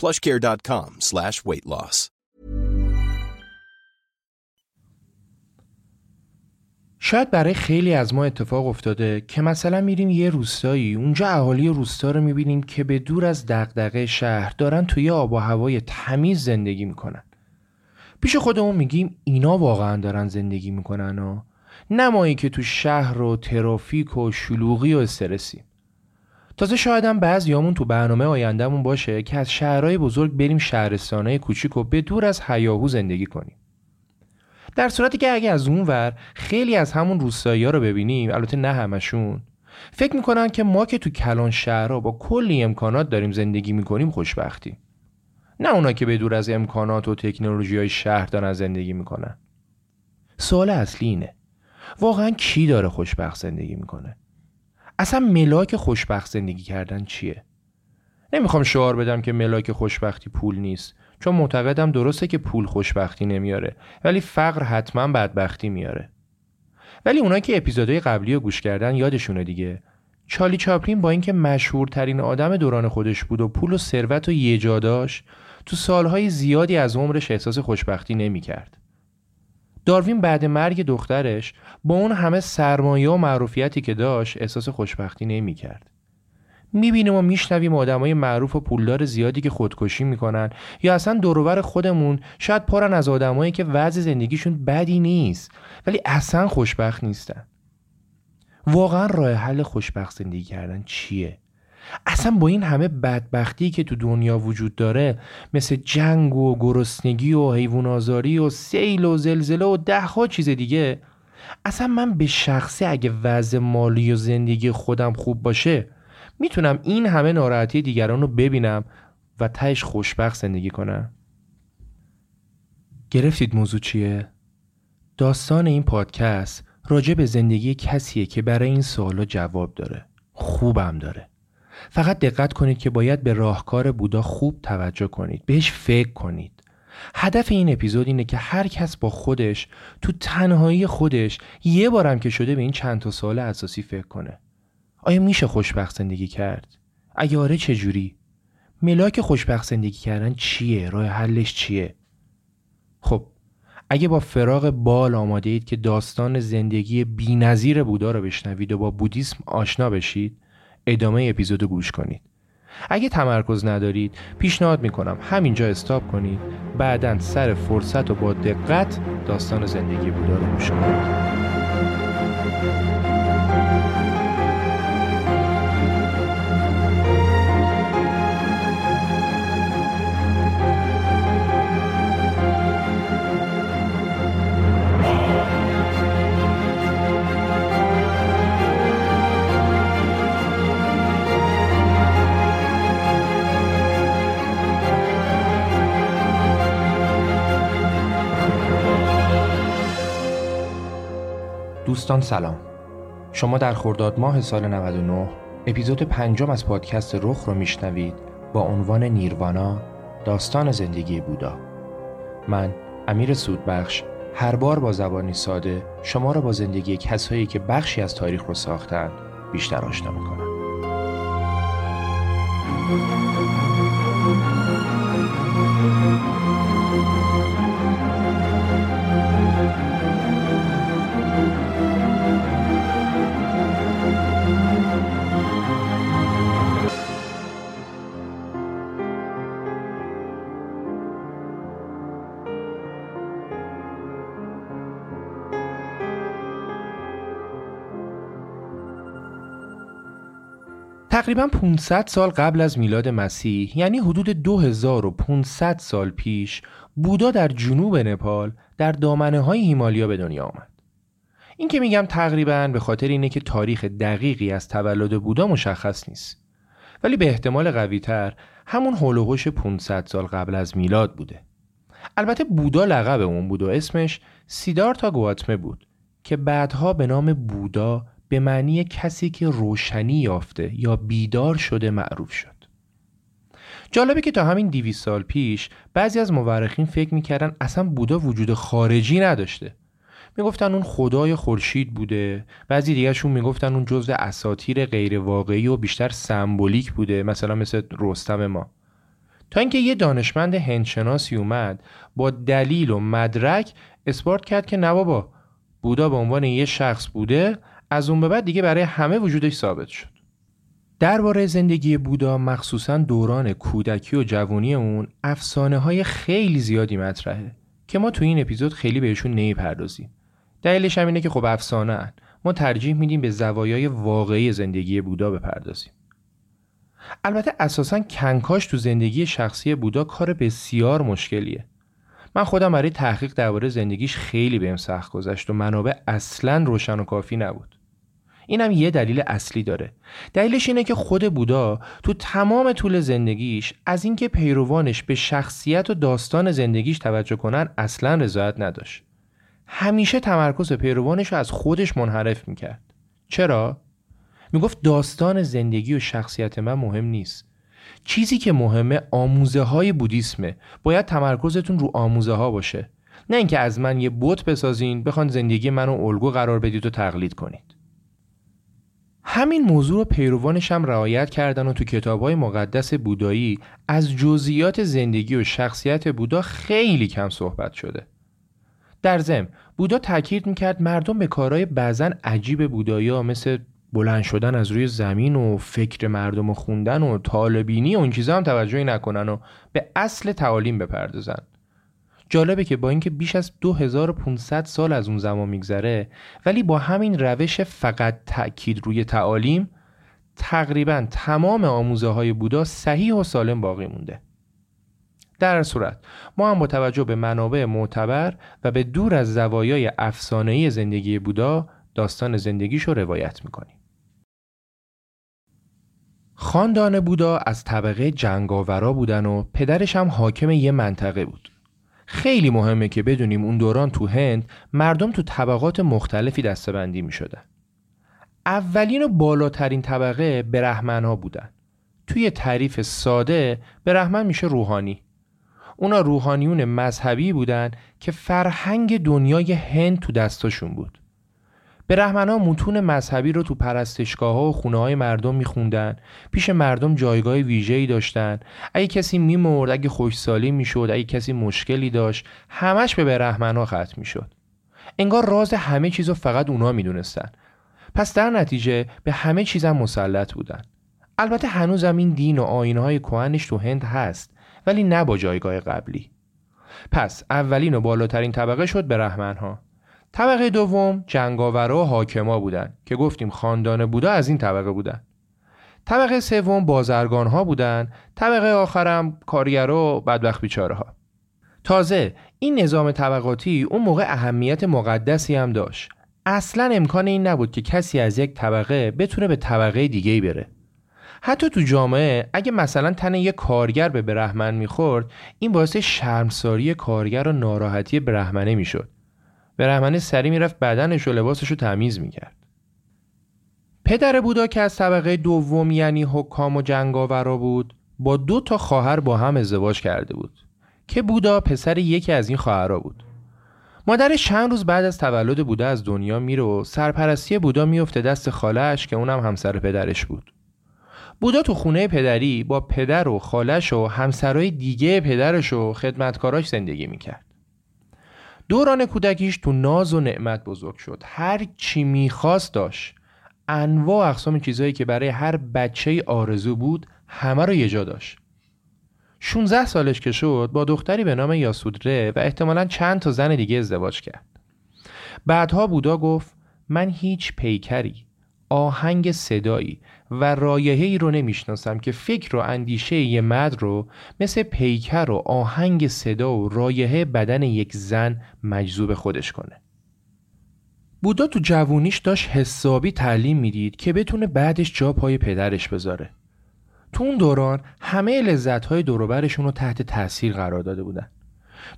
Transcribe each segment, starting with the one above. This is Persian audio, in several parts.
plushcare.com slash weight loss. شاید برای خیلی از ما اتفاق افتاده که مثلا میریم یه روستایی اونجا اهالی روستا رو می‌بینیم که به دور از دغدغه شهر دارن توی آب و هوای تمیز زندگی می‌کنن. پیش خودمون میگیم اینا واقعا دارن زندگی می‌کنن و نمایی که تو شهر و ترافیک و شلوغی و استرسیم. تازه شاید هم بعضیامون تو برنامه آیندهمون باشه که از شهرهای بزرگ بریم شهرستانهای کوچیک و به دور از هیاهو زندگی کنیم. در صورتی که اگه از اون ور خیلی از همون روستایی ها رو ببینیم البته نه همشون فکر می‌کنن که ما که تو کلان شهرها با کلی امکانات داریم زندگی می‌کنیم خوشبختی نه اونا که به دور از امکانات و تکنولوژی های شهر دارن زندگی می‌کنن. سوال اصلی اینه واقعا کی داره خوشبخت زندگی می‌کنه؟ اصلا ملاک خوشبخت زندگی کردن چیه؟ نمی‌خوام شعار بدم که ملاک خوشبختی پول نیست چون معتقدم درسته که پول خوشبختی نمیاره ولی فقر حتما بدبختی میاره. ولی اونایی که اپیزودهای قبلی رو گوش کردن یادشونه دیگه. چالی چاپلین با اینکه مشهورترین آدم دوران خودش بود و پول و ثروت و یه جا داشت تو سالهای زیادی از عمرش احساس خوشبختی نمی‌کرد. داروین بعد مرگ دخترش با اون همه سرمایه و معروفیتی که داشت احساس خوشبختی نمی‌کرد. می‌بینیم و میشنویم آدمای معروف و پولدار زیادی که خودکشی می‌کنن یا اصلا دورور خودمون شاید پرن از آدمایی که وضع زندگیشون بدی نیست ولی اصلا خوشبخت نیستن واقعا راه حل خوشبخت زندگی کردن چیه اصلا با این همه بدبختی که تو دنیا وجود داره مثل جنگ و گرسنگی و حیوان آزاری و سیل و زلزله و دهها چیز دیگه اصلا من به شخصه اگه وضع مالی و زندگی خودم خوب باشه می‌تونم این همه ناراحتی دیگران رو ببینم و تهش خوشبخت زندگی کنم. گرفتید موضوع چیه؟ داستان این پادکست راجع به زندگی کسیه که برای این سوالا جواب داره. خوبم داره. فقط دقت کنید که باید به راهکار بودا خوب توجه کنید بهش فکر کنید هدف این اپیزود اینه که هر کس با خودش تو تنهایی خودش یه بارم که شده به این چند تا سوال اساسی فکر کنه آیا میشه خوشبخت زندگی کرد؟ اگه آره چجوری؟ ملاک خوشبخت زندگی کردن چیه؟ راه حلش چیه؟ خب اگه با فراغ بال آماده اید که داستان زندگی بینظیر بودا رو بشنوید و با بودیسم آشنا بشید ادامه اپیزود گوش کنید. اگه تمرکز ندارید پیشنهاد می‌کنم همینجا استاب کنید. بعدا سر فرصت و با دقت داستان زندگی بودا رو گوش کنید. دوستان سلام. شما در خرداد ماه سال 99 اپیزود پنجم از پادکست رخ رو میشنوید با عنوان نیروانا داستان زندگی بودا. من امیر سودبخش هر بار با زبانی ساده شما را با زندگی کسایی که بخشی از تاریخ رو ساختن بیشتر آشنا می‌کنم. تقریبا 500 سال قبل از میلاد مسیح یعنی حدود 2500 سال پیش بودا در جنوب نپال در دامنه های هیمالیا به دنیا آمد. این که میگم تقریبا به خاطر اینه که تاریخ دقیقی از تولد بودا مشخص نیست. ولی به احتمال قوی تر همون هولوهوش 500 سال قبل از میلاد بوده. البته بودا لقب اون بود و اسمش سیدارتا گواتمه بود که بعدها به نام بودا به معنی کسی که روشنی یافته یا بیدار شده معروف شد. جالبه که تا همین 200 سال پیش بعضی از مورخین فکر می‌کردن اصلا بودا وجود خارجی نداشته. می‌گفتن اون خدای خورشید بوده بعضی دیگرشون می‌گفتن اون جزء اساتیر غیر واقعی و بیشتر سمبولیک بوده مثلا مثل رستم ما تا اینکه یه دانشمند هندشناسی اومد با دلیل و مدرک اثبات کرد که نه بابا بودا به عنوان یه شخص بوده از اون به بعد دیگه برای همه وجودش ثابت شد. درباره زندگی بودا مخصوصا دوران کودکی و جوانی اون افسانه های خیلی زیادی مطرحه که ما تو این اپیزود خیلی بهشون نمی‌پردازیم. دلیلش هم اینه که خب افسانه هن. ما ترجیح میدیم به زوایای واقعی زندگی بودا بپردازیم. البته اساسا کنکاش تو زندگی شخصی بودا کار بسیار مشکلیه. من خودم برای تحقیق درباره زندگیش خیلی بهم سخت گذشت و منابع اصلا روشن و کافی نبود. اینم یه دلیل اصلی داره. دلیلش اینه که خود بودا تو تمام طول زندگیش از اینکه پیروانش به شخصیت و داستان زندگیش توجه کنن اصلا رضایت نداشت. همیشه تمرکز پیروانش رو از خودش منحرف می‌کرد. چرا؟ می‌گفت داستان زندگی و شخصیت من مهم نیست. چیزی که مهمه آموزه های بودیسمه. باید تمرکزتون رو آموزه ها باشه. نه اینکه از من یه بوت بسازین بخوان زندگی منو الگو قرار بدید و تقلید کنید. همین موضوع رو پیروانش هم رعایت کردن و تو کتاب های مقدس بودایی از جزئیات زندگی و شخصیت بودا خیلی کم صحبت شده. در ضمن بودا تاکید می‌کرد مردم به کارهای بعضا عجیب بودایی ها مثل بلند شدن از روی زمین و فکر مردم و خوندن و طالبینی و این چیزا هم توجهی نکنن و به اصل تعالیم بپردازن. جالبه که با اینکه بیش از 2500 سال از اون زمان میگذره ولی با همین روش فقط تأکید روی تعالیم تقریبا تمام آموزه های بودا صحیح و سالم باقی مونده. در صورت ما هم با توجه به منابع معتبر و به دور از زوایای افسانه‌ای زندگی بودا داستان زندگیش رو روایت می‌کنیم. خاندان بودا از طبقه جنگاورا بودن و پدرش هم حاکم یه منطقه بود. خیلی مهمه که بدونیم اون دوران تو هند مردم تو طبقات مختلفی دستبندی می شدن. اولین و بالاترین طبقه برهمن ها بودن. توی تعریف ساده برهمن میشه روحانی. اونا روحانیون مذهبی بودن که فرهنگ دنیای هند تو دستاشون بود. به رحمنا متون مذهبی رو تو پرستشگاه ها و خونه های مردم میخوندن. پیش مردم جایگاه ویژه‌ای داشتن. اگه کسی میمرد اگه خوشسالی می‌شد اگه کسی مشکلی داشت همش به برهمنا ختم می‌شد. انگار راز همه چیز رو فقط اونا می‌دونستن. پس در نتیجه به همه چیزم مسلط بودن. البته هنوزم این دین و آینه های کوهنش تو هند هست ولی نه با جایگاه قبلی. پس اولین و بالاترین طبقه شد به ها طبقه دوم جنگاورا و حاکما بودند که گفتیم خاندان بودا از این طبقه بودن طبقه سوم بازرگان ها بودن طبقه آخرم کارگرا و بدبخت بیچاره ها تازه این نظام طبقاتی اون موقع اهمیت مقدسی هم داشت. اصلا امکان این نبود که کسی از یک طبقه بتونه به طبقه دیگه بره. حتی تو جامعه اگه مثلا تن یک کارگر به برهمن می‌خورد این باعث شرمساری کارگر و ناراحتی برهمنه می‌شد. به رحمنه سری می‌رفت بدنش و لباسش رو تمیز می‌کرد. پدر بودا که از طبقه دوم یعنی حکام و جنگاورا بود با دو تا خواهر با هم ازدواج کرده بود که بودا پسر یکی از این خواهرها بود. مادرش چند روز بعد از تولد بودا از دنیا میره و سرپرستی بودا میفته دست خالش که اونم همسر پدرش بود. بودا تو خونه پدری با پدر و خالش و همسرای دیگه پدرش و خدمتکاراش زندگی می‌کرد. دوران کودکیش تو ناز و نعمت بزرگ شد. هر چی می‌خواست داشت. انواع اقسام چیزهایی که برای هر بچه آرزو بود همه رو یه جا داشت. 16 سالش که شد با دختری به نام یاسودره و احتمالا چند تا زن دیگه ازدواج کرد. بعدها بودا گفت من هیچ پیکری آهنگ صدایی و رایحه رو نمی‌شناسم که فکر و اندیشه یه مرد رو مثل پیکر و آهنگ صدا و رایحه بدن یک زن مجذوب خودش کنه. بودا تو جوونیش داشت حسابی تعلیم می‌دید که بتونه بعدش جا پای پدرش بذاره. تو اون دوران همه لذت های دوروبرشون رو تحت تاثیر قرار داده بودن.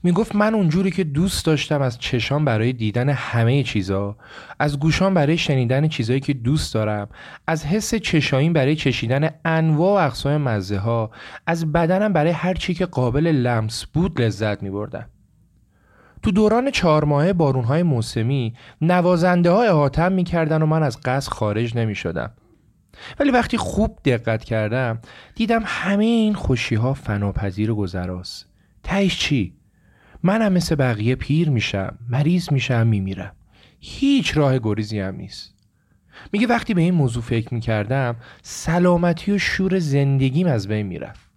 می‌گفت من اونجوری که دوست داشتم از چشام برای دیدن همه چیزا از گوشام برای شنیدن چیزایی که دوست دارم از حس چشاییم برای چشیدن انواع و اقسام مزه ها از بدنم برای هر چی که قابل لمس بود لذت میبردم. تو دوران چهار ماهه بارون های موسمی نوازنده ها احاتم می‌کردن و من از قصد خارج نمی‌شدم. ولی وقتی خوب دقت کردم دیدم همه این خوشی ها فناپذیر و گذراست. تهش چی؟ منم مثل بقیه پیر میشم مریض میشم میمیرم. هیچ راه گریزی هم نیست. میگه وقتی به این موضوع فکر می‌کردم سلامتی و شور زندگیم از بین می‌رفت.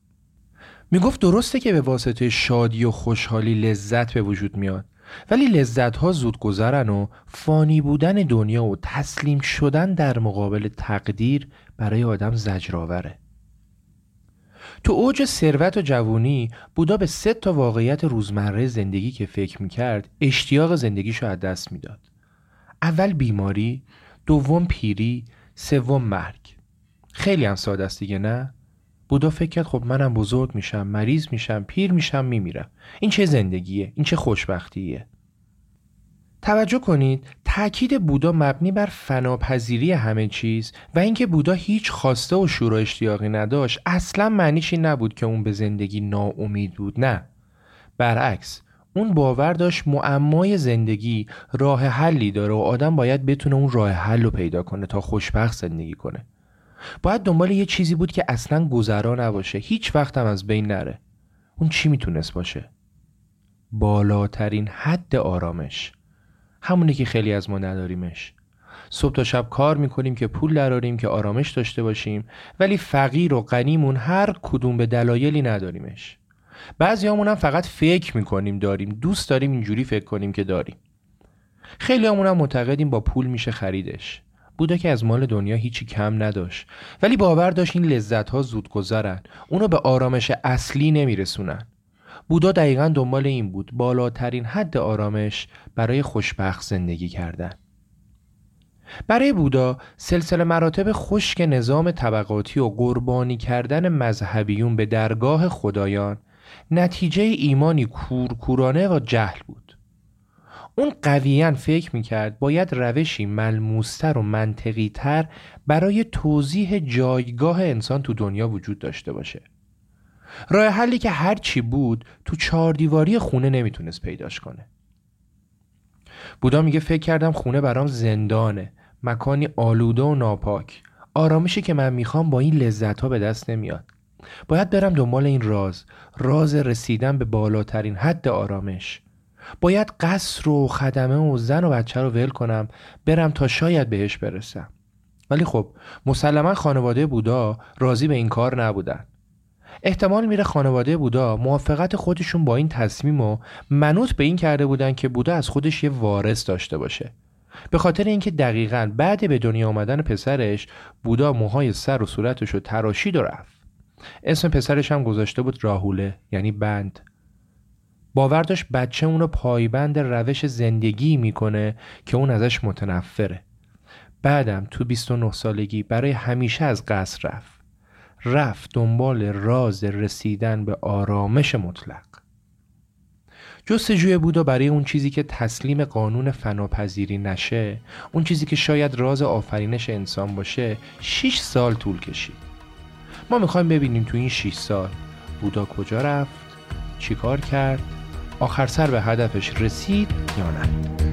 می‌گفت درسته که به واسطه شادی و خوشحالی لذت به وجود میاد ولی لذت ها زود گذرن و فانی بودن دنیا و تسلیم شدن در مقابل تقدیر برای آدم زجرآوره. تو اوج ثروت و جوونی بودا به سه تا واقعیت روزمره زندگی که فکر می‌کرد اشتیاق زندگیشو از دست می‌داد. اول بیماری دوم پیری سوم مرگ. خیلی هم ساده است دیگه نه؟ بودا فکر کرد خب منم بزرگ میشم مریض میشم پیر میشم میمیرم. این چه زندگیه؟ این چه خوشبختیه؟ توجه کنید تاکید بودا مبنی بر فناپذیری همه چیز و اینکه بودا هیچ خواسته و شور و اشتیاقی نداشت اصلا معنیش این نبود که اون به زندگی ناامید بود نه. برعکس اون باور داشت معمای زندگی راه حلی داره و آدم باید بتونه اون راه حل رو پیدا کنه تا خوشبخت زندگی کنه. باید دنبال یه چیزی بود که اصلا گذرا نباشه هیچ وقت هم از بین نره. اون چی می‌تونست باشه؟ بالاترین حد آرامش. همونی که خیلی از ما نداریمش. صبح تا شب کار می‌کنیم که پول دراریم که آرامش داشته باشیم ولی فقیر و غنیمون هر کدوم به دلایلی نداریمش. بعضی هم فقط فکر می‌کنیم داریم دوست داریم اینجوری فکر کنیم که داریم. خیلی هم معتقدیم با پول میشه خریدش. بودا که از مال دنیا هیچی کم نداشت. ولی باور داشت این لذت ها زود گذرن اونو به آرامش اصلی نمیرسونن. بودا دقیقا دنبال این بود بالاترین حد آرامش برای خوشبخت زندگی کردن. برای بودا سلسله مراتب خشک نظام طبقاتی و قربانی کردن مذهبیون به درگاه خدایان نتیجه ایمانی کورکورانه و جهل بود. اون قویا فکر می‌کرد باید روشی ملموستر و منطقی تر برای توضیح جایگاه انسان تو دنیا وجود داشته باشه. راه حلی که هر چی بود تو چهار دیواری خونه نمی‌تونست پیداش کنه. بودا میگه فکر کردم خونه برام زندانه. مکانی آلوده و ناپاک. آرامشی که من می‌خوام با این لذت ها به دست نمیاد. باید برم دنبال این راز. راز رسیدن به بالاترین حد آرامش. باید قصر و خدمه و زن و بچه رو ول کنم برم تا شاید بهش برسم. ولی خب مسلما خانواده بودا راضی به این کار نبودن. احتمال میره خانواده بودا موافقت خودشون با این تصمیم و منوط به این کرده بودن که بودا از خودش یه وارث داشته باشه. به خاطر اینکه دقیقا بعد به دنیا آمدن پسرش بودا موهای سر و صورتش رو تراشید و رفت. اسم پسرش هم گذاشته بود راهوله یعنی بند. باور داشت بچه اونو پایبند روش زندگی می‌کنه که اون ازش متنفره. بعدم تو 29 سالگی برای همیشه از قصر رفت. رفت دنبال راز رسیدن به آرامش مطلق. جستجوی بودا برای اون چیزی که تسلیم قانون فناپذیری نشه اون چیزی که شاید راز آفرینش انسان باشه 6 سال طول کشید. ما می‌خوایم ببینیم تو این 6 سال بودا کجا رفت چیکار کرد آخر سر به هدفش رسید یا نه.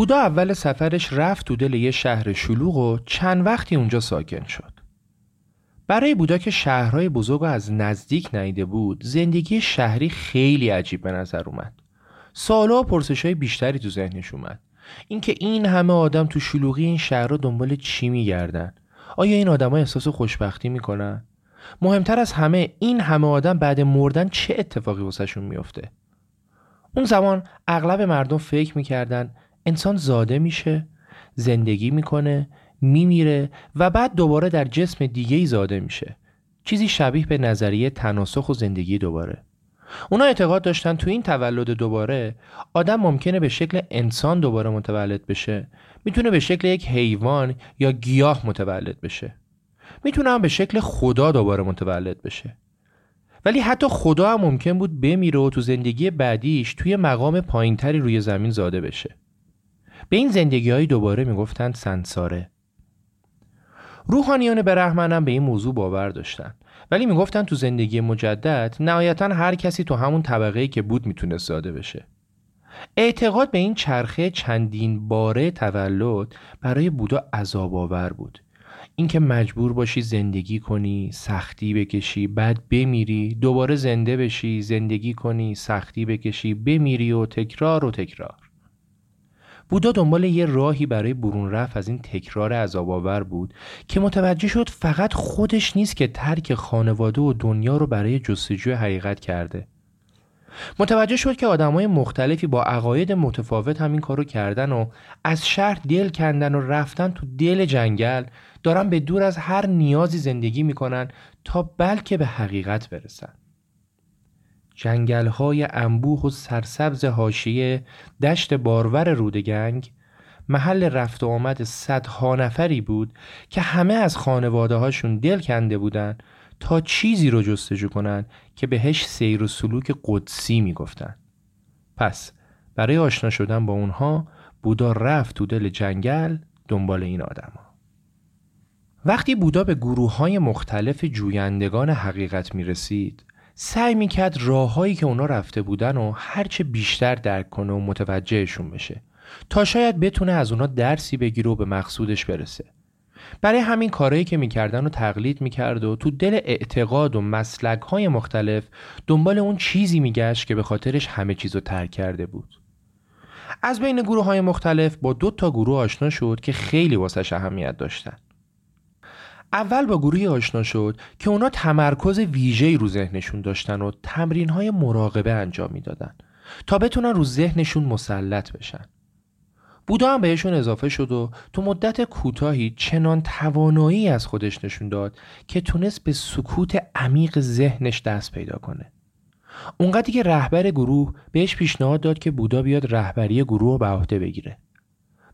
بودا اول سفرش رفت تو دل یه شهر شلوغ و چند وقتی اونجا ساکن شد. برای بودا که شهرهای بزرگ از نزدیک نیده بود زندگی شهری خیلی عجیب به نظر اومد. سالها پرسش های بیشتری تو ذهنش اومد. اینکه این همه آدم تو شلوغی این شهرها دنبال چی میگردن؟ آیا این آدما احساس خوشبختی می‌کنن؟ مهمتر از همه این همه آدم بعد مردن چه اتفاقی واسهشون میافته؟ اون زمان اغلب مردم فکر می‌کردن انسان زاده میشه زندگی می‌کنه میمیره و بعد دوباره در جسم دیگه ای زاده میشه. چیزی شبیه به نظریه تناسخ و زندگی دوباره. اونا اعتقاد داشتن تو این تولد دوباره آدم ممکنه به شکل انسان دوباره متولد بشه. می‌تونه به شکل یک حیوان یا گیاه متولد بشه. می‌تونه هم به شکل خدا دوباره متولد بشه. ولی حتی خدا هم ممکن بود بمیره و تو زندگی بعدیش توی مقام پایینتری روی زمین زاده بشه. به این زندگی های دوباره می‌گفتند سنساره. روحانیان برهمنم به این موضوع باور داشتن ولی می‌گفتن تو زندگی مجدد نهایتا هر کسی تو همون طبقه که بود می‌تونه زاده بشه. اعتقاد به این چرخه چندین باره تولد برای بودا عذاب آور بود. اینکه مجبور باشی زندگی کنی سختی بکشی بعد بمیری دوباره زنده بشی زندگی کنی سختی بکشی بمیری و تکرار و تکرار. بودا دنبال یه راهی برای برون رفت از این تکرار عذاب بود که متوجه شد فقط خودش نیست که ترک خانواده و دنیا رو برای جستجوی حقیقت کرده. متوجه شد که آدمای مختلفی با عقاید متفاوت همین کارو کردن و از شهر دل کندن و رفتن تو دل جنگل دارن به دور از هر نیازی زندگی می‌کنن تا بلکه به حقیقت برسن. جنگلهای انبوه و سرسبز حاشیه دشت بارور رودگنگ محل رفت و آمد صدها نفری بود که همه از خانواده هاشون دل کنده بودن تا چیزی رو جستجو کنن که بهش سیر و سلوک قدسی می‌گفتن. پس برای آشنا شدن با اونها بودا رفت تو دل جنگل دنبال این آدما وقتی بودا به گروه های مختلف جویندگان حقیقت می رسید سعی می‌کرد راههایی که اونا رفته بودن و هرچه بیشتر درک کنه و متوجهشون بشه. تا شاید بتونه از اونا درسی بگیره و به مقصودش برسه. برای همین کارهایی که می‌کردن رو تقلید می‌کرد و تو دل اعتقاد و مسلک های مختلف دنبال اون چیزی میگشت که به خاطرش همه چیز رو ترک کرده بود. از بین گروه های مختلف با دو تا گروه آشنا شد که خیلی واسش اهمیت داشتن. اول با گروهی آشنا شد که اونا تمرکز ویژه‌ای رو ذهنشون داشتن و تمرین های مراقبه انجام می‌دادن تا بتونن رو ذهنشون مسلط بشن. بودا هم بهشون اضافه شد و تو مدت کوتاهی چنان توانایی از خودش نشون داد که تونست به سکوت عمیق ذهنش دست پیدا کنه. اونقدری که رهبر گروه بهش پیشنهاد داد که بودا بیاد رهبری گروه رو به عهده بگیره.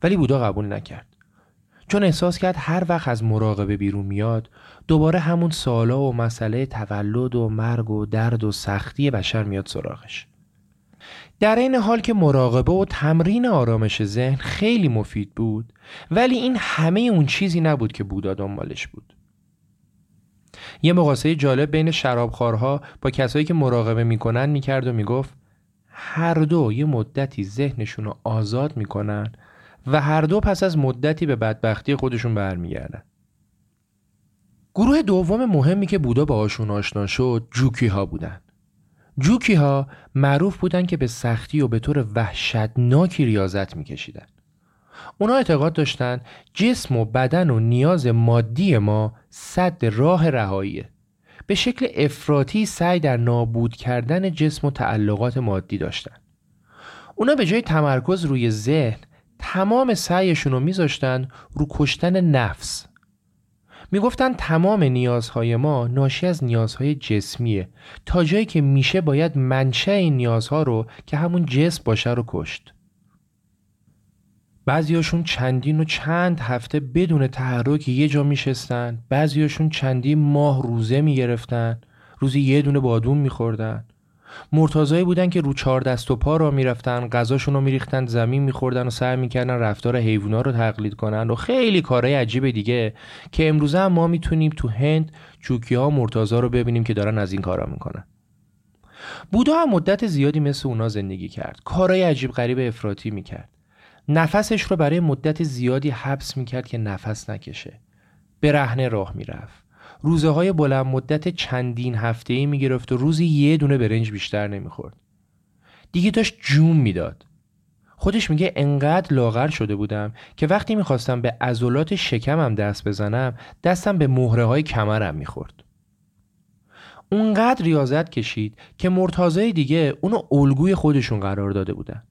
ولی بودا قبول نکرد. چون احساس کرد هر وقت از مراقبه بیرون میاد دوباره همون سالا و مسئله تولد و مرگ و درد و سختی بشر میاد سراغش. در این حال که مراقبه و تمرین آرامش ذهن خیلی مفید بود ولی این همه اون چیزی نبود که بودا دنبالش بود. یه مقاسه جالب بین شرابخوارها با کسایی که مراقبه می‌کنن می‌کرد و می‌گفت هر دو یه مدتی ذهنشون رو آزاد می‌کنن و هر دو پس از مدتی به بدبختی خودشون برمیگردن. گروه دوم مهمی که بودا باهاشون آشنا شد جوکی ها بودن. جوکی ها معروف بودن که به سختی و به طور وحشتناکی ریاضت میکشیدن. اونا اعتقاد داشتن جسم و بدن و نیاز مادی ما صد راه رهاییه. به شکل افراطی سعی در نابود کردن جسم و تعلقات مادی داشتن. اونا به جای تمرکز روی ذهن تمام سعیشون رو میذاشتن رو کشتن نفس. می‌گفتن تمام نیازهای ما ناشی از نیازهای جسمیه. تا جایی که میشه باید منشه این نیازها رو که همون جسم باشه رو کشت. بعضیاشون چندین و چند هفته بدون تحرک یه جا میشستن. بعضیاشون چندین ماه روزه می‌گرفتن. روزی یه دونه بادون میخوردن. مرتازایی بودن که رو چهار دست و پا را می‌رفتن غذاشون رو میریختن زمین میخوردن و سعی می‌کردن رفتار حیوونا رو تقلید کنن و خیلی کارهای عجیب دیگه که امروزه هم ما می‌تونیم تو هند چوکی ها مرتازا رو ببینیم که دارن از این کارا می‌کنن. بودا هم مدت زیادی مثل اونا زندگی کرد. کارهای عجیب غریب افراطی می‌کرد. نفسش رو برای مدت زیادی حبس می‌کرد که نفس نکشه. به رهنه راه می‌رفت. روزه های بلند مدت چندین هفته ای می گرفت و روزی یه دونه برنج بیشتر نمی‌خورد. دیگه داشت جون می‌داد. خودش میگه انقدر لاغر شده بودم که وقتی می‌خواستم به عضلات شکمم دست بزنم دستم به مهره های کمرم می‌خورد. اونقدر ریاضت کشید که مرتازای دیگه اونو الگوی خودشون قرار داده بودن.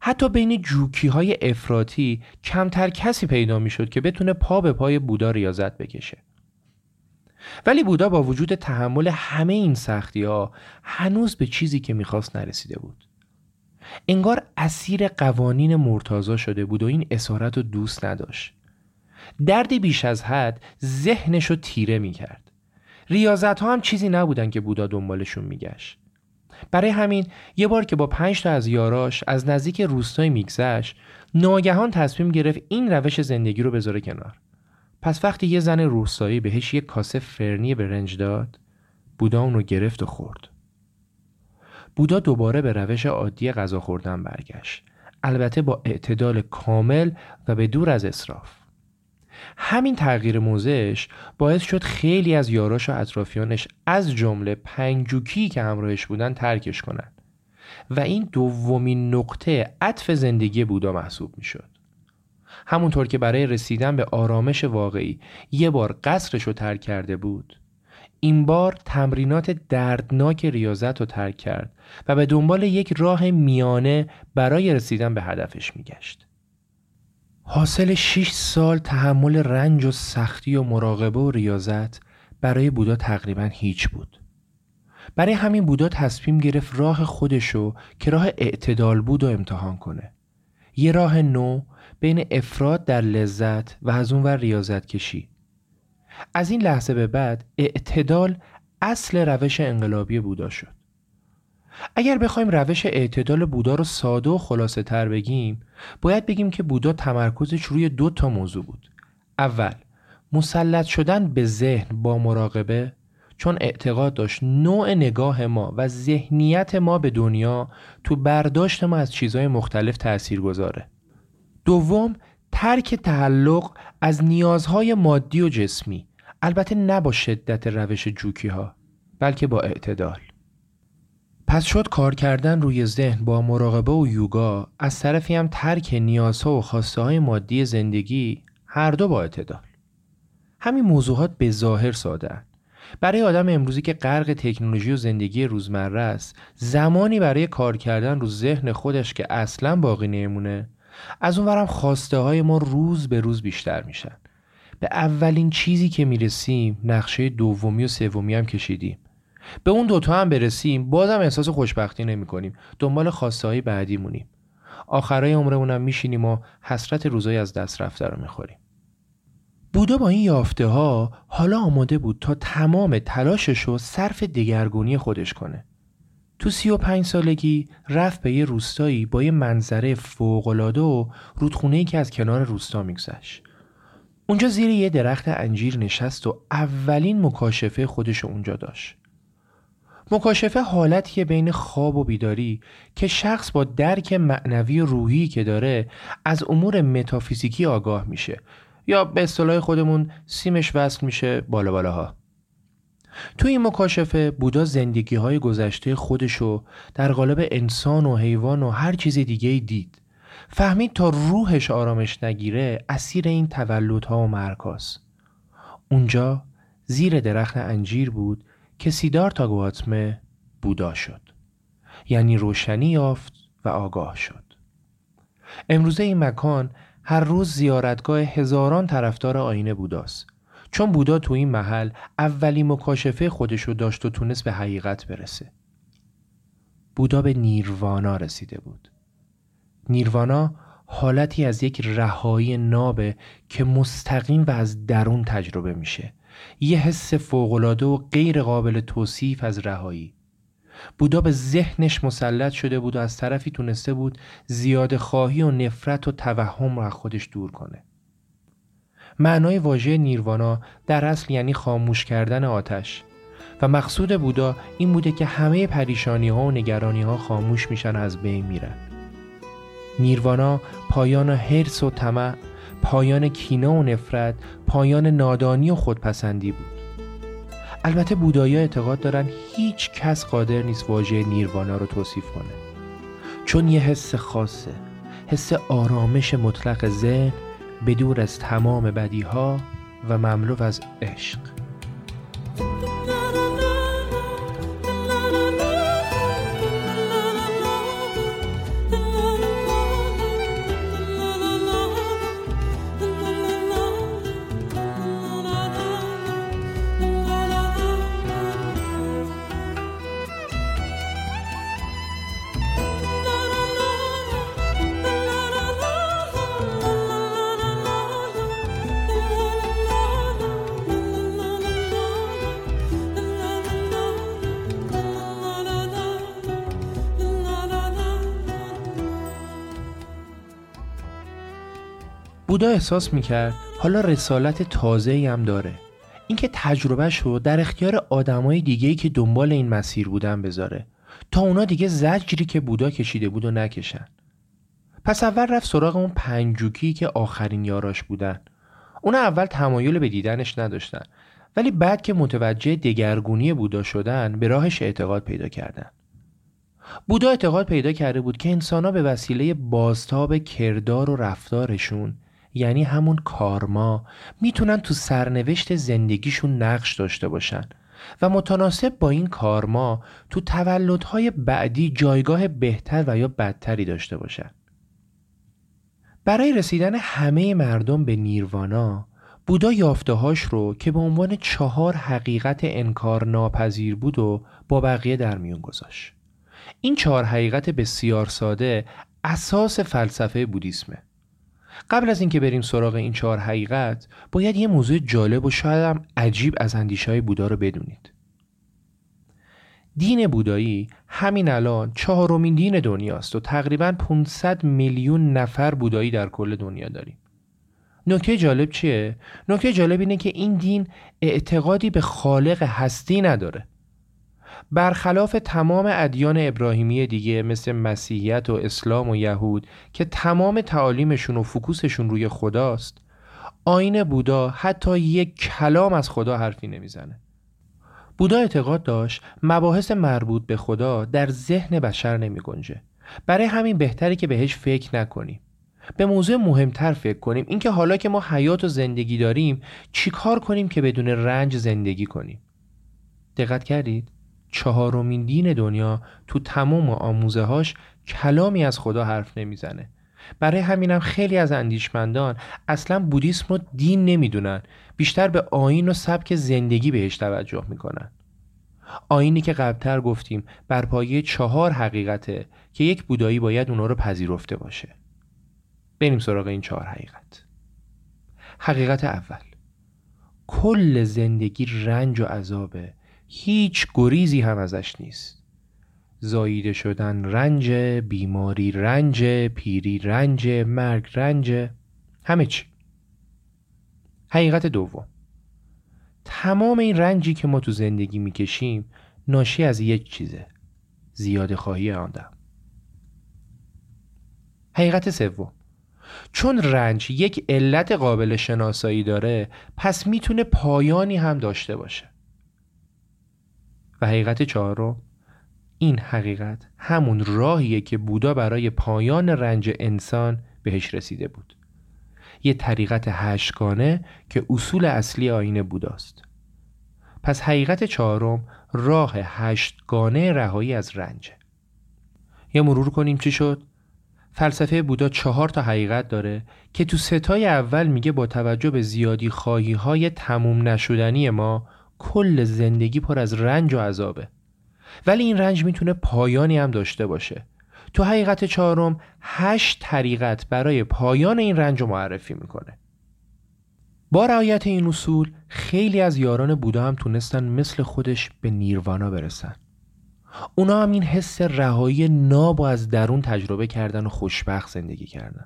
حتی بین جوکی های افراتی کمتر کسی پیدا می‌شد که بتونه پا به پای بودا ریاضت بکشه. ولی بودا با وجود تحمل همه این سختی ها هنوز به چیزی که می‌خواست نرسیده بود. انگار اسیر قوانین مرتازا شده بود و این اسارت رو دوست نداشت. دردی بیش از حد ذهنش رو تیره می‌کرد. ریاضت ها هم چیزی نبودن که بودا دنبالشون میگشت. برای همین یه بار که با پنج تا از یاراش از نزدیک روستای میگذشت ناگهان تصمیم گرفت این روش زندگی رو بذاره کنار. پس وقتی یه زن روستایی بهش یه کاسه فرنی برنج داد بودا اون رو گرفت و خورد. بودا دوباره به روش عادی غذا خوردن برگشت. البته با اعتدال کامل و به دور از اصراف همین تغییر موزش باعث شد خیلی از یاراش و اطرافیانش از جمله پنجوکی که همراهش بودن ترکش کنند و این دومین نقطه عطف زندگی بودا محسوب می شد. همونطور که برای رسیدن به آرامش واقعی یه بار قصرش رو ترک کرده بود این بار تمرینات دردناک ریاضت رو ترک کرد و به دنبال یک راه میانه برای رسیدن به هدفش میگشت. حاصل 6 سال تحمل رنج و سختی و مراقبه و ریاضت برای بودا تقریبا هیچ بود. برای همین بودا تصمیم گرفت راه خودشو که راه اعتدال بود و امتحان کنه. یه راه نو بین افراد در لذت و از اون ور ریاضت کشی. از این لحظه به بعد اعتدال اصل روش انقلابی بودا شد. اگر بخوایم روش اعتدال بودا رو ساده و خلاصه تر بگیم باید بگیم که بودا تمرکزش روی دو تا موضوع بود. اول مسلط شدن به ذهن با مراقبه چون اعتقاد داشت نوع نگاه ما و ذهنیت ما به دنیا تو برداشت ما از چیزهای مختلف تأثیر گذاره دوم ترک تعلق از نیازهای مادی و جسمی. البته نه با شدت روش جوکی ها بلکه با اعتدال. پس شد کار کردن روی ذهن با مراقبه و یوگا از طرفی هم ترک نیازها و خواسته های مادی زندگی هر دو با اعتدال. همین موضوعات به ظاهر ساده برای آدم امروزی که غرق تکنولوژی و زندگی روزمره است زمانی برای کار کردن رو ذهن خودش که اصلا باقی نمونه از اونورم خواسته های ما روز به روز بیشتر میشن. به اولین چیزی که می‌رسیم نقشه دومی و سومی هم کشیدیم. به اون دوتا هم برسیم بازم احساس خوشبختی نمی کنیم دنبال خواسته های بعدی مونیم. آخرای عمرمونم میشینیم و حسرت روزای از دست رفته رو می‌خوریم. بودا با این یافته ها حالا آماده بود تا تمام تلاشش رو صرف دگرگونی خودش کنه. تو سی و پنج سالگی رفت به یه روستایی با یه منظره فوقلاده و رودخونه که از کنار روستا میگذشت. اونجا زیر یه درخت انجیر نشست و اولین مکاشفه خودش اونجا داشت. مکاشفه حالتیه بین خواب و بیداری که شخص با درک معنوی و روحی که داره از امور متافیزیکی آگاه میشه یا به اصطلاح خودمون سیمش وصل میشه بالا بالاها. تو این مکاشفه بودا زندگی های گذشته خودشو در قالب انسان و حیوان و هر چیز دیگه دید. فهمید تا روحش آرامش نگیره اسیر این تولدها و مرکاست اونجا زیر درخت انجیر بود که سیدار تا گواتمه بودا شد. یعنی روشنی یافت و آگاه شد. امروزه این مکان هر روز زیارتگاه هزاران طرفدار آینه بوداست چون بودا تو این محل اولی مکاشفه خودشو داشت و تونست به حقیقت برسه. بودا به نیروانا رسیده بود. نیروانا حالتی از یک رهایی نابه که مستقیم و از درون تجربه میشه. یه حس فوقالعاده و غیر قابل توصیف از رهایی. بودا به ذهنش مسلط شده بود و از طرفی تونسته بود زیاد خواهی و نفرت و توهم را خودش دور کنه. معنای واژه نیروانا در اصل یعنی خاموش کردن آتش. و مقصود بودا این بوده که همه پریشانی ها و نگرانی ها خاموش میشن از بین میرن. نیروانا پایان حرس و طمع پایان کینه و نفرت پایان نادانی و خودپسندی بود. البته بودایی اعتقاد دارن هیچ کس قادر نیست واژه نیروانا رو توصیف کنه. چون یه حس خاصه حس آرامش مطلق ذهن بدور از تمام بدیها و مملو از عشق. بودا احساس می‌کرد حالا رسالت تازه هم داره. اینکه تجربهش رو در اختیار آدمای دیگه که دنبال این مسیر بودن بذاره. تا اونا دیگه زجری که بودا کشیده بود و نکشن. پس اول رفت سراغ اون پنجوکی که آخرین یاراش بودن. اونا اول تمایل به دیدنش نداشتن. ولی بعد که متوجه دگرگونی بودا شدن به راهش اعتقاد پیدا کردن. بودا اعتقاد پیدا کرده بود که انسانها به وسیله بازتاب کردار و رفتارشون یعنی همون کارما می‌تونن تو سرنوشت زندگیشون نقش داشته باشن. و متناسب با این کارما تو تولدهای بعدی جایگاه بهتر و یا بدتری داشته باشن. برای رسیدن همه مردم به نیروانا بودا یافتهاش رو که به عنوان چهار حقیقت انکار ناپذیر بود و با بقیه در میون گذاشت. این چهار حقیقت بسیار ساده اساس فلسفه بودیسمه. قبل از اینکه بریم سراغ این چهار حقیقت باید یه موضوع جالب و شاید هم عجیب از اندیشه های بودا رو بدونید. دین بودایی همین الان چهارمین دین دنیاست و تقریبا 500 میلیون نفر بودایی در کل دنیا داریم. نکته جالب چیه؟ نکته جالب اینه که این دین اعتقادی به خالق هستی نداره. برخلاف تمام ادیان ابراهیمی دیگه مثل مسیحیت و اسلام و یهود که تمام تعالیمشون و فکوسشون روی خداست آین بودا حتی یک کلام از خدا حرفی نمی‌زنه. بودا اعتقاد داشت مباحث مربوط به خدا در ذهن بشر نمی گنجه. برای همین بهتری که بهش فکر نکنیم. به موضوع مهمتر فکر کنیم. اینکه حالا که ما حیات و زندگی داریم چیکار کنیم که بدون رنج زندگی کنیم؟ دقت کردید؟ چهارمین دین دنیا تو تمام آموزه هاش کلامی از خدا حرف نمی‌زنه. برای همینم خیلی از اندیشمندان اصلا بودیسم رو دین نمی‌دونن. بیشتر به آین و سبک زندگی بهش توجه می‌کنن. آینی که قبلتر گفتیم بر پایه چهار حقیقته که یک بودایی باید اونا رو پذیرفته باشه. بریم سراغ این چهار حقیقت. حقیقت اول. کل زندگی رنج و عذابه. هیچ گریزی هم ازش نیست. زاییده شدن رنج بیماری رنج پیری رنج مرگ رنج همه چی. حقیقت دوم. تمام این رنجی که ما تو زندگی می‌کشیم ناشی از یک چیزه زیاده خواهی آدم حقیقت سوم. چون رنج یک علت قابل شناسایی داره پس می‌تونه پایانی هم داشته باشه. و حقیقت چهارم این حقیقت همون راهیه که بودا برای پایان رنج انسان بهش رسیده بود. یه طریقت هشتگانه که اصول اصلی آین بوداست. پس حقیقت چهارم راه هشتگانه رهایی از رنجه. یه مرور کنیم چی شد؟ فلسفه بودا چهار تا حقیقت داره که تو ستای اول میگه با توجه به زیادی خواهی های تموم نشدنی ما کل زندگی پر از رنج و عذابه. ولی این رنج می‌تونه پایانی هم داشته باشه. تو حقیقت چهارم هشت طریقت برای پایان این رنج رو معرفی می‌کنه. با رعایت این اصول خیلی از یاران بودا هم تونستن مثل خودش به نیروانا برسن. اونا هم این حس رهایی ناب و از درون تجربه کردن و خوشبخت زندگی کردن.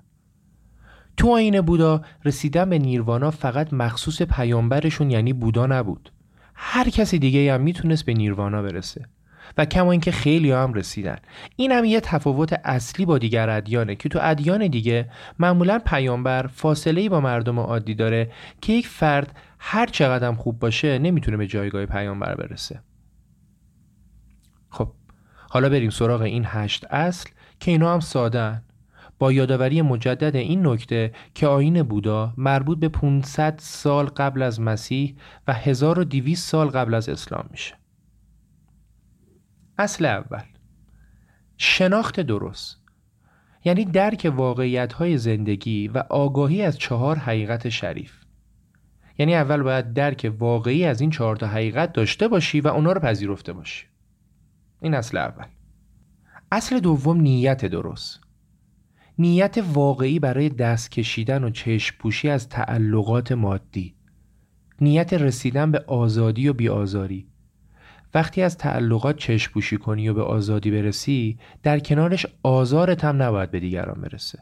تو آین بودا رسیدن به نیروانا فقط مخصوص پیامبرشون یعنی بودا نبود. هر کسی دیگه هم می‌تونست به نیروانا برسه. و کما اینکه خیلی هم رسیدن. این هم یه تفاوت اصلی با دیگر ادیانه که تو ادیان دیگه معمولا پیامبر فاصله ای با مردم عادی داره که یک فرد هر چقدر خوب باشه نمی‌تونه به جایگاه پیامبر برسه. خب حالا بریم سراغ این هشت اصل که اینا هم سادن با یادآوری مجدد این نکته که آین بودا مربوط به 500 سال قبل از مسیح و 1200 سال قبل از اسلام میشه. اصل اول. شناخت درست. یعنی درک واقعیت های زندگی و آگاهی از چهار حقیقت شریف. یعنی اول باید درک واقعی از این چهار تا حقیقت داشته باشی و اونا رو پذیرفته باشی. این اصل اول. اصل دوم نیت درست. نیت واقعی برای دست کشیدن و چشم پوشی از تعلقات مادی. نیت رسیدن به آزادی و بیآزاری. وقتی از تعلقات چشم پوشی کنی و به آزادی برسی در کنارش آزارت هم نباید به دیگران برسه.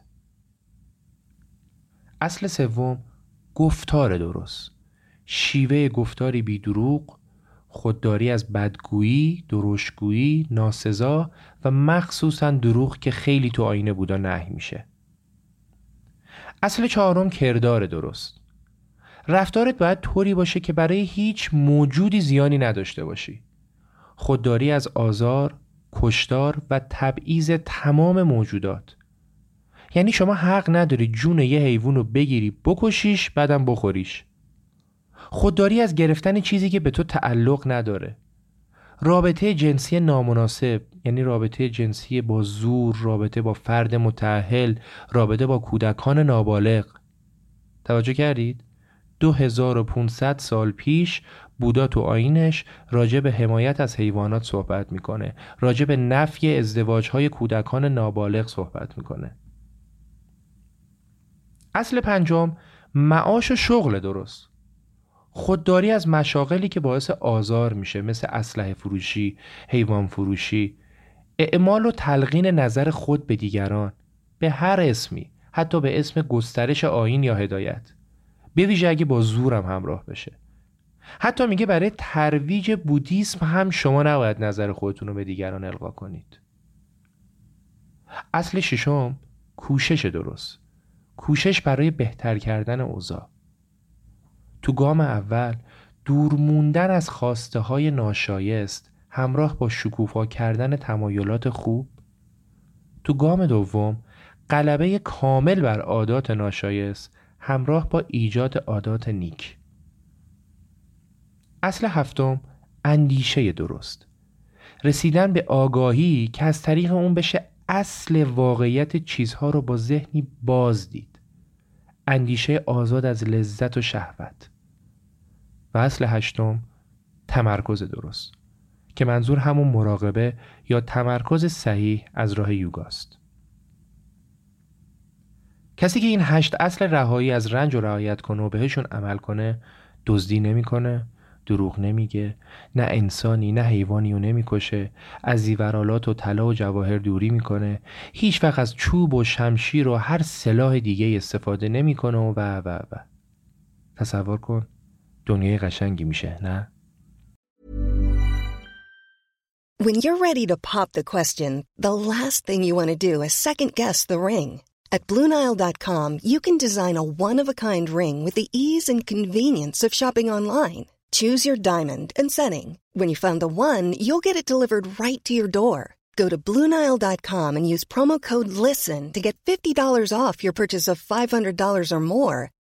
اصل سوم گفتار درست. شیوه گفتاری بی دروغ خودداری از بدگویی، درشتگویی، ناسزا و مخصوصا دروغ که خیلی تو آینه بودا نهی میشه. اصل چهارم کردار درست. رفتارت باید طوری باشه که برای هیچ موجودی زیانی نداشته باشی. خودداری از آزار، کشتار و تبعیض تمام موجودات. یعنی شما حق نداری جون یه حیوان رو بگیری بکشیش بعدم بخوریش. خودداری از گرفتن چیزی که به تو تعلق نداره. رابطه جنسی نامناسب یعنی رابطه جنسی با زور رابطه با فرد متعهل رابطه با کودکان نابالغ. توجه کردید؟ 2500 سال پیش بودا تو آینش راجع به حمایت از حیوانات صحبت می‌کنه. راجع به نفی ازدواج های کودکان نابالغ صحبت می‌کنه. اصل پنجم معاش و شغل درست. خودداری از مشاغلی که باعث آزار میشه مثل اسلحه فروشی، حیوان فروشی، اعمال و تلقین نظر خود به دیگران به هر اسمی حتی به اسم گسترش آین یا هدایت. به ویژه اگه با زورم همراه بشه. حتی میگه برای ترویج بودیسم هم شما نباید نظر خودتون رو به دیگران القا کنید. اصل ششم کوشش درست. کوشش برای بهتر کردن اوضاع. تو گام اول دور موندن از خواسته های ناشایست همراه با شکوفا کردن تمایلات خوب. تو گام دوم غلبه کامل بر عادات ناشایست همراه با ایجاد عادات نیک. اصل هفتم اندیشه درست. رسیدن به آگاهی که از طریق اون بشه اصل واقعیت چیزها رو با ذهنی باز دید. اندیشه آزاد از لذت و شهوت. و اصل هشتم تمرکز درست که منظور همون مراقبه یا تمرکز صحیح از راه یوگاست کسی که این هشت اصل رهایی از رنج و رعایت کنه و بهشون عمل کنه دزدی نمی‌کنه دروغ نمیگه نه انسانی نه حیوانی رو نمی‌کشه از زیورالات و طلا و جواهر دوری می‌کنه هیچ وقت از چوب و شمشیر و هر سلاح دیگه استفاده نمی‌کنه و و و و. تصور کن دنیای قشنگی میشه نه When you're ready to pop the question, the last thing you want to do is second guess the ring. At BlueNile.com, you can design a one-of-a-kind ring with the ease and convenience of shopping online. Choose your diamond and setting. When you find the one, you'll get it delivered right to your door. Go to Bluenile.com and use promo code LISTEN to get $50 off your purchase of $500 or more.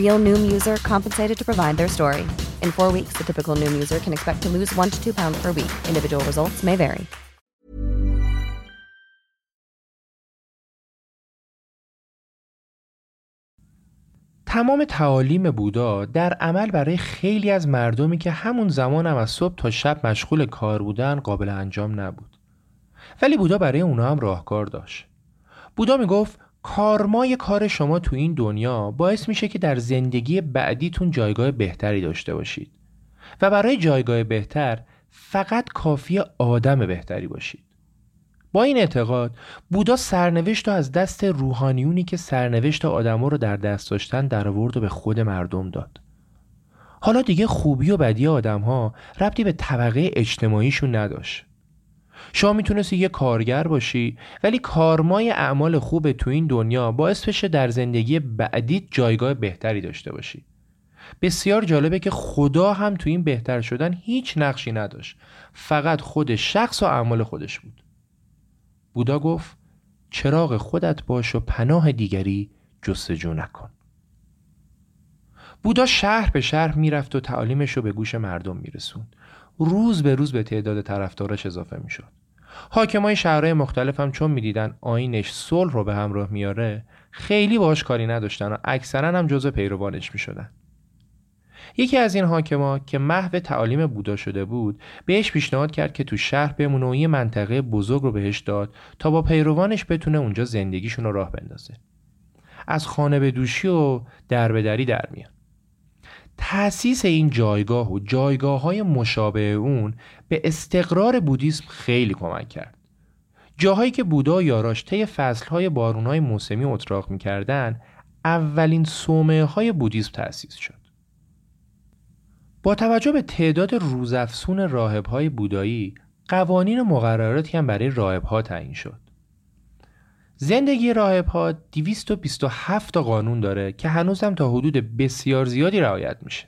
Real Noom user compensated to provide their story. In four weeks, the typical Noom user can expect to lose one to two pounds per week. Individual results may vary. تمام تعالیم بودا در عمل برای خیلی از مردمی که همون زمان هم از صبح تا شب مشغول کار بودن قابل انجام نبود. ولی بودا برای اونا هم راهکار داشت. بودا می‌گفت کارمای کار شما تو این دنیا باعث میشه که در زندگی بعدیتون جایگاه بهتری داشته باشید و برای جایگاه بهتر فقط کافی آدم بهتری باشید. با این اعتقاد بودا سرنوشت رو از دست روحانیونی که سرنوشت آدما رو در دست داشتن در آورد و به خود مردم داد. حالا دیگه خوبی و بدی آدم ها ربطی به طبقه اجتماعیشون نداشت. شما می‌تونستی یه کارگر باشی ولی کارمای اعمال خوب تو این دنیا باعث بشه در زندگی بعدیت جایگاه بهتری داشته باشی. بسیار جالبه که خدا هم تو این بهتر شدن هیچ نقشی نداشت. فقط خود شخص و اعمال خودش بود. بودا گفت چراغ خودت باش و پناه دیگری جستجو نکن بودا شهر به شهر می‌رفت و تعالیمش رو به گوش مردم میرسوند روز به روز به تعداد طرفداراش اضافه می‌شد. حاکمای شهرهای مختلف هم چون می‌دیدن آینش صلح رو به همراه میاره خیلی باش کاری نداشتن و اکثرا هم جزء پیروانش می‌شدن. یکی از این حاکما که محو تعالیم بودا شده بود بهش پیشنهاد کرد که تو شهر بمونه و یه منطقه بزرگ رو بهش داد تا با پیروانش بتونه اونجا زندگیشون رو راه بندازه. از خانه به دوشی و در به دری در میان تأسیس این جایگاه و جایگاه های مشابه اون به استقرار بودیسم خیلی کمک کرد. جاهایی که بودا و یاراش طی فصلهای بارونهای موسمی اتراق می‌کردن اولین صومعه های بودیسم تأسیس شد. با توجه به تعداد روزافسون راهبهای بودایی قوانین مقرراتی هم برای راهبها تعیین شد. زندگی راهبها 227 تا قانون داره که هنوز هم تا حدود بسیار زیادی رعایت میشه.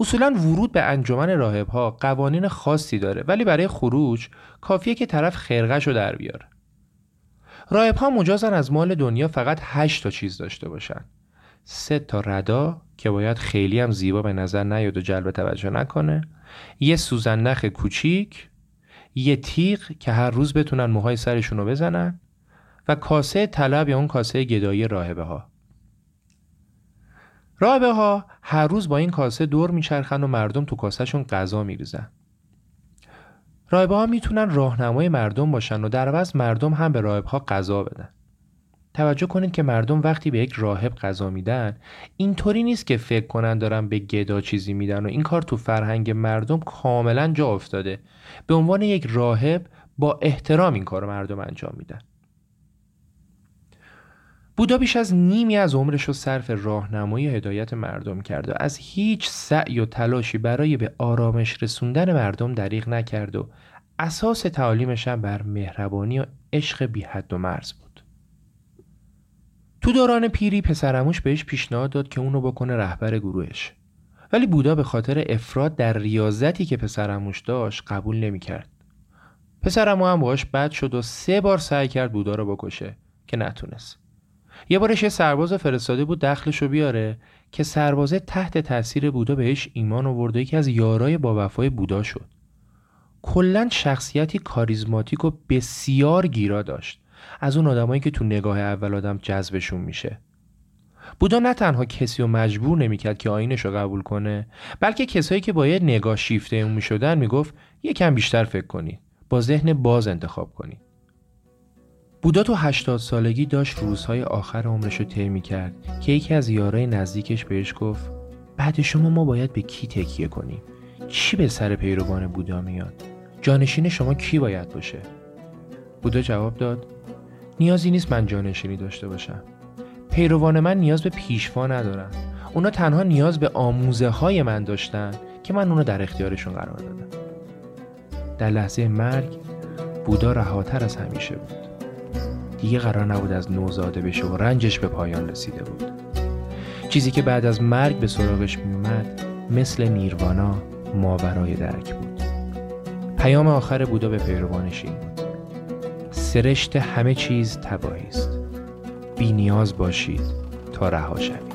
اصولا ورود به انجمن راهبها قوانین خاصی داره ولی برای خروج کافیه که طرف خرقش رو در بیاره. راهبها مجازن از مال دنیا فقط 8 تا چیز داشته باشن. سه تا ردا که باید خیلی هم زیبا به نظر نیاد و جلب توجه نکنه. یه سوزن نخ کوچیک یه تیغ که هر روز بتونن موهای سرشون رو بزنن. و کاسه طلب یا اون کاسه گدایی راهبه ها راهبه ها هر روز با این کاسه دور میچرخن و مردم تو کاسهشون غذا میریزن. راهبه ها می‌تونن راهنمای مردم باشن و در عوض مردم هم به راهبه ها غذا بدن. توجه کنید که مردم وقتی به یک راهب غذا میدن اینطوری نیست که فکر کنن دارن به گدا چیزی میدن و این کار تو فرهنگ مردم کاملا جا افتاده. به عنوان یک راهب با احترام این کار مردم انجام میدن. بودا بیش از نیمی از عمرش رو صرف راهنمایی هدایت مردم کرد و از هیچ سعی و تلاشی برای به آرامش رسوندن مردم دریغ نکرد و اساس تعالیمش بر مهربانی و عشق بی حد و مرز بود تو دوران پیری پسرموش بهش پیشنهاد داد که اونو بکنه رهبر گروهش ولی بودا به خاطر افراد در ریاضتی که پسرموش داشت قبول نمی‌کرد. پسرمو هم باش بد شد و سه بار سعی کرد بودا رو بکشه که نتونست. یه بارش یه سرباز فرستاده بود دخلشو بیاره که سربازه تحت تاثیر بودا بهش ایمان آورد و یکی از یارای با وفای بودا شد. کلا شخصیتی کاریزماتیک و بسیار گیرا داشت. از اون آدمایی که تو نگاه اول آدم جذبشون میشه. بودا نه تنها کسی رو مجبور نمی‌کرد که آینش رو قبول کنه بلکه کسایی که باید نگاه شیفته اون می‌شدن می‌گفت یکم بیشتر فکر کنید با ذهن باز انتخاب کنید بودا تو هشتاد سالگی داشت روزهای آخر عمرش رو طی می‌کرد که یکی از یارای نزدیکش بهش گفت بعد شما ما باید به کی تکیه کنیم؟ چی به سر پیروان بودا میاد؟ جانشین شما کی باید باشه؟ بودا جواب داد نیازی نیست من جانشینی داشته باشم. پیروان من نیاز به پیشوا ندارن. اونا تنها نیاز به آموزه های من داشتن که من اونو در اختیارشون قرار دادم. در لحظه مرگ بودا رهاتر از همیشه بود. دیگه قرار نبود از نوزاده بشه و رنجش به پایان رسیده بود. چیزی که بعد از مرگ به سراغش میومد مثل نیروانا ماورای درک بود. پیام آخر بودا به پیروانش این بود. سرشت همه چیز تباهی است. بی نیاز باشید تا رها شوید.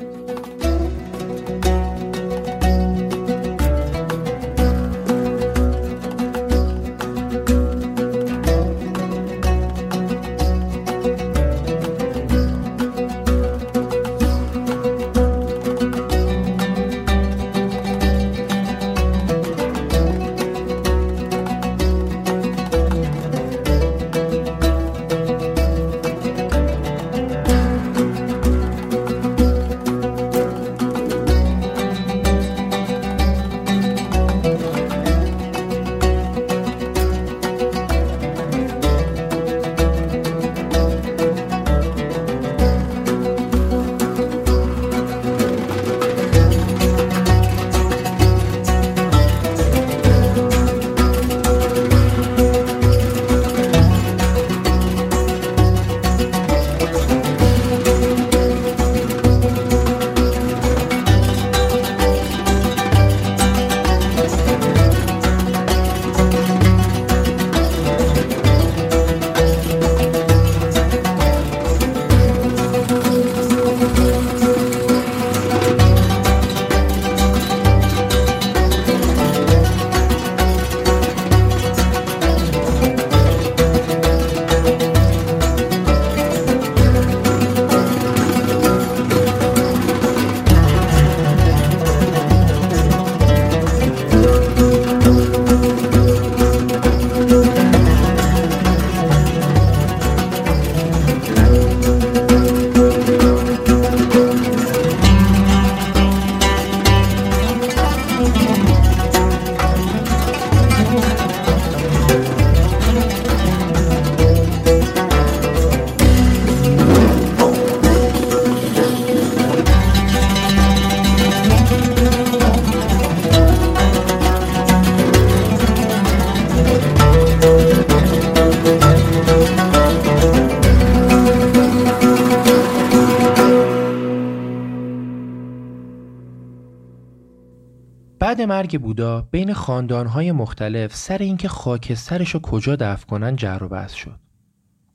بعد مرگ بودا بین خاندانهای مختلف سر اینکه خاکسترش رو کجا دفن کنن جر و بحث شد.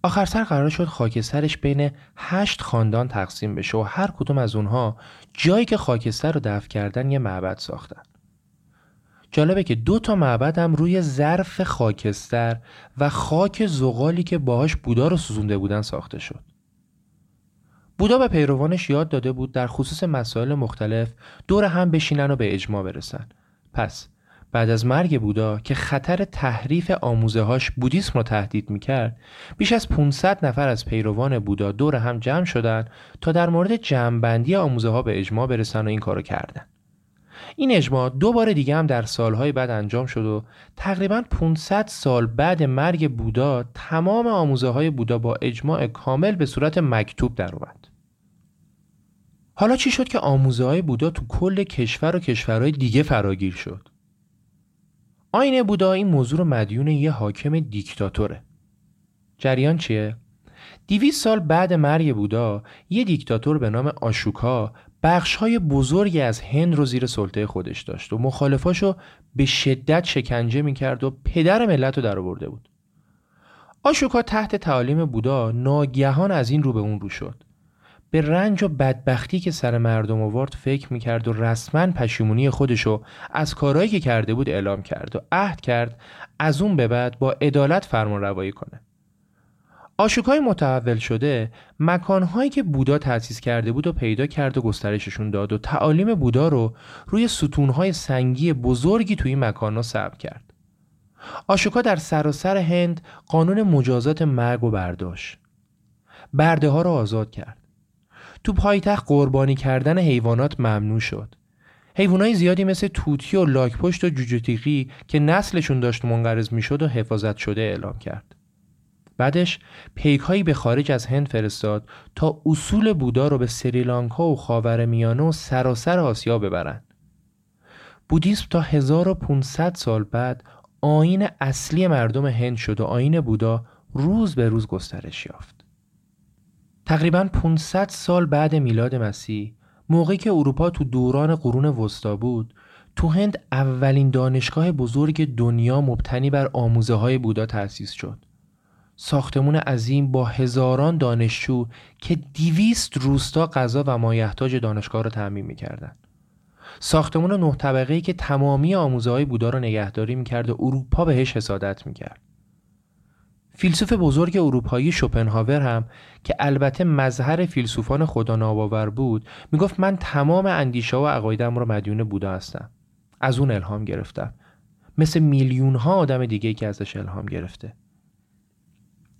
آخر سر قرار شد خاکسترش بین هشت خاندان تقسیم بشه و هر کدوم از اونها جایی که خاکستر رو دفن کردن یه معبد ساختن. جالبه که دو تا معبد هم روی ظرف خاکستر و خاک زغالی که باهاش بودا رو سوزونده بودن ساخته شد. بودا به پیروانش یاد داده بود در خصوص مسائل مختلف دور هم بشینن و به اجماع برسن. پس بعد از مرگ بودا که خطر تحریف آموزه هاش بودیسم رو تهدید می‌کرد بیش از 500 نفر از پیروان بودا دور هم جمع شدن تا در مورد جمعبندی آموزه ها به اجماع برسن و این کارو کردن. این اجماع دو بار دیگه هم در سالهای بعد انجام شد و تقریبا 500 سال بعد مرگ بودا تمام آموزه های بودا با اجماع کامل به صورت مکتوب در اومد. حالا چی شد که آموزه های بودا تو کل کشور و کشورهای دیگه فراگیر شد؟ آین بودا این موضوع رو مدیون یه حاکم دیکتاتوره. جریان چیه؟ دیویس سال بعد مرگ بودا یه دیکتاتور به نام آشوکا بخش های بزرگی از هند رو زیر سلطه خودش داشت و مخالفاشو به شدت شکنجه می‌کرد و پدر ملت رو در آورده بود. آشوکا تحت تعالیم بودا ناگهان از این رو به اون رو شد. به رنج و بدبختی که سر مردم آورد فکر می‌کرد و رسما پشیمونی خودشو از کارهایی که کرده بود اعلام کرد و عهد کرد از اون به بعد با عدالت فرمان روایی کنه. آشوکای متحول شده مکانهایی که بودا تأسیس کرده بود و پیدا کرد و گسترششون داد و تعالیم بودا رو روی ستونهای سنگی بزرگی توی این مکانها ثبت کرد. آشوکا در سراسر هند قانون مجازات مرگ و برداشت. برده ها رو آزاد کرد. تو پایتخت قربانی کردن حیوانات ممنوع شد. حیوانای زیادی مثل توتی و لاکپشت و جوجه که نسلشون داشت منقرض می‌شد و حفاظت شده اعلام کرد. بعدش پیک هایی به خارج از هند فرستاد تا اصول بودا رو به سریلانکا و خاور میانه و سراسر آسیا ببرند. بودیسم تا 1500 سال بعد آین اصلی مردم هند شد و آین بودا روز به روز گسترش یافت. تقریبا 500 سال بعد میلاد مسیح موقعی که اروپا تو دوران قرون وسطا بود تو هند اولین دانشگاه بزرگ دنیا مبتنی بر آموزه های بودا تأسیس شد. ساختمون عظیم با هزاران دانشجو که دیویست روستا غذا و مایحتاج دانشگاه رو تعمین می‌کردن. ساختمون نه طبقه که تمامی آموزه های بودا رو نگهداری می‌کرد و اروپا بهش حسادت می‌کرد. فیلسوف بزرگ اروپایی شوپنهاور هم که البته مظهر فیلسوفان خدا ناباور بود می‌گفت من تمام اندیشه و عقایدم رو مدیون بودا هستم. از اون الهام گرفتم. مثل میلیون ها آدم دیگه که ازش الهام گرفته.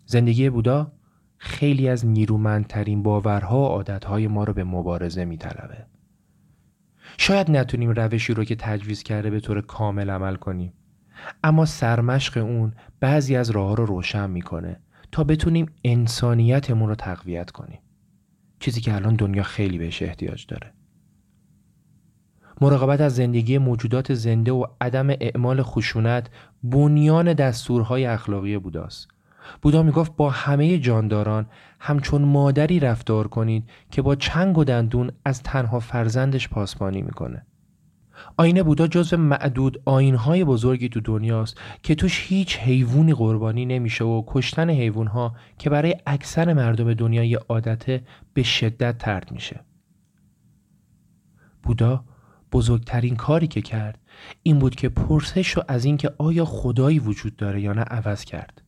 زندگی بودا خیلی از نیرومندترین باورها و عادتهای ما رو به مبارزه میطلبه. شاید نتونیم روشی رو که تجویز کرده به طور کامل عمل کنیم. اما سرمشق اون بعضی از راه رو روشن می‌کنه تا بتونیم انسانیتمون رو تقویت کنیم. چیزی که الان دنیا خیلی بهش احتیاج داره. مراقبت از زندگی موجودات زنده و عدم اعمال خشونت بنیان دستورهای اخلاقی بوداست. بودا می‌گفت با همه جانداران همچون مادری رفتار کنید که با چنگ و دندون از تنها فرزندش پاسبانی می‌کنه. آینه بودا جزو معدود آینهای بزرگی تو دنیاست که توش هیچ حیوانی قربانی نمیشه و کشتن حیوانها که برای اکثر مردم دنیا یه عادته به شدت ترد میشه. بودا بزرگترین کاری که کرد این بود که پرسش رو از اینکه آیا خدایی وجود داره یا نه عوض کرد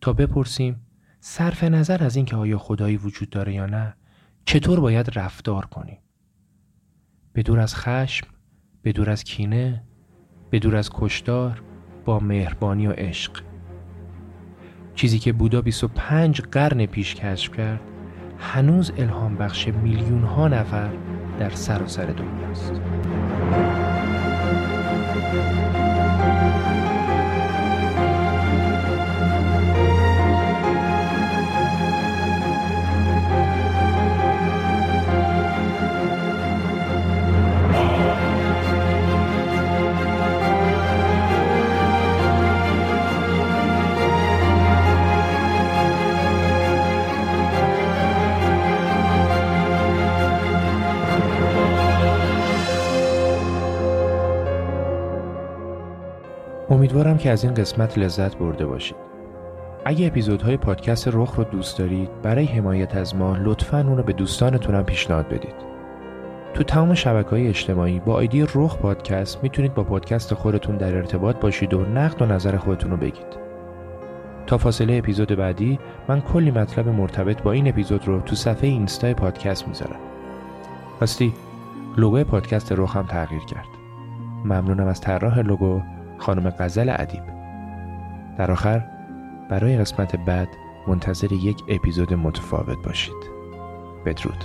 تا بپرسیم صرف نظر از اینکه آیا خدایی وجود داره یا نه چطور باید رفتار کنیم به دور از خشم به دور از کینه به دور از کشدار با مهربانی و عشق چیزی که بودا 25 قرن پیش کشف کرد هنوز الهام بخش میلیون ها نفر در سراسر سر دنیاست. امیدوارم که از این قسمت لذت برده باشید. اگه اپیزودهای پادکست رخ رو دوست دارید برای حمایت از ما لطفا اون رو به دوستانتونم پیشنهاد بدید. تو تمام شبکه های اجتماعی با آیدی رخ پادکست می‌تونید با پادکست خودتون در ارتباط باشید و نقد و نظر خودتون رو بگید. تا فاصله اپیزود بعدی من کلی مطلب مرتبط با این اپیزود رو تو صفحه اینستا پادکست می‌ذارم. راستی لوگو پادکست رخ هم تغییر کرد. ممنونم از طراح لوگو خانم غزل ادیب. در آخر برای قسمت بعد منتظر یک اپیزود متفاوت باشید. بدرود.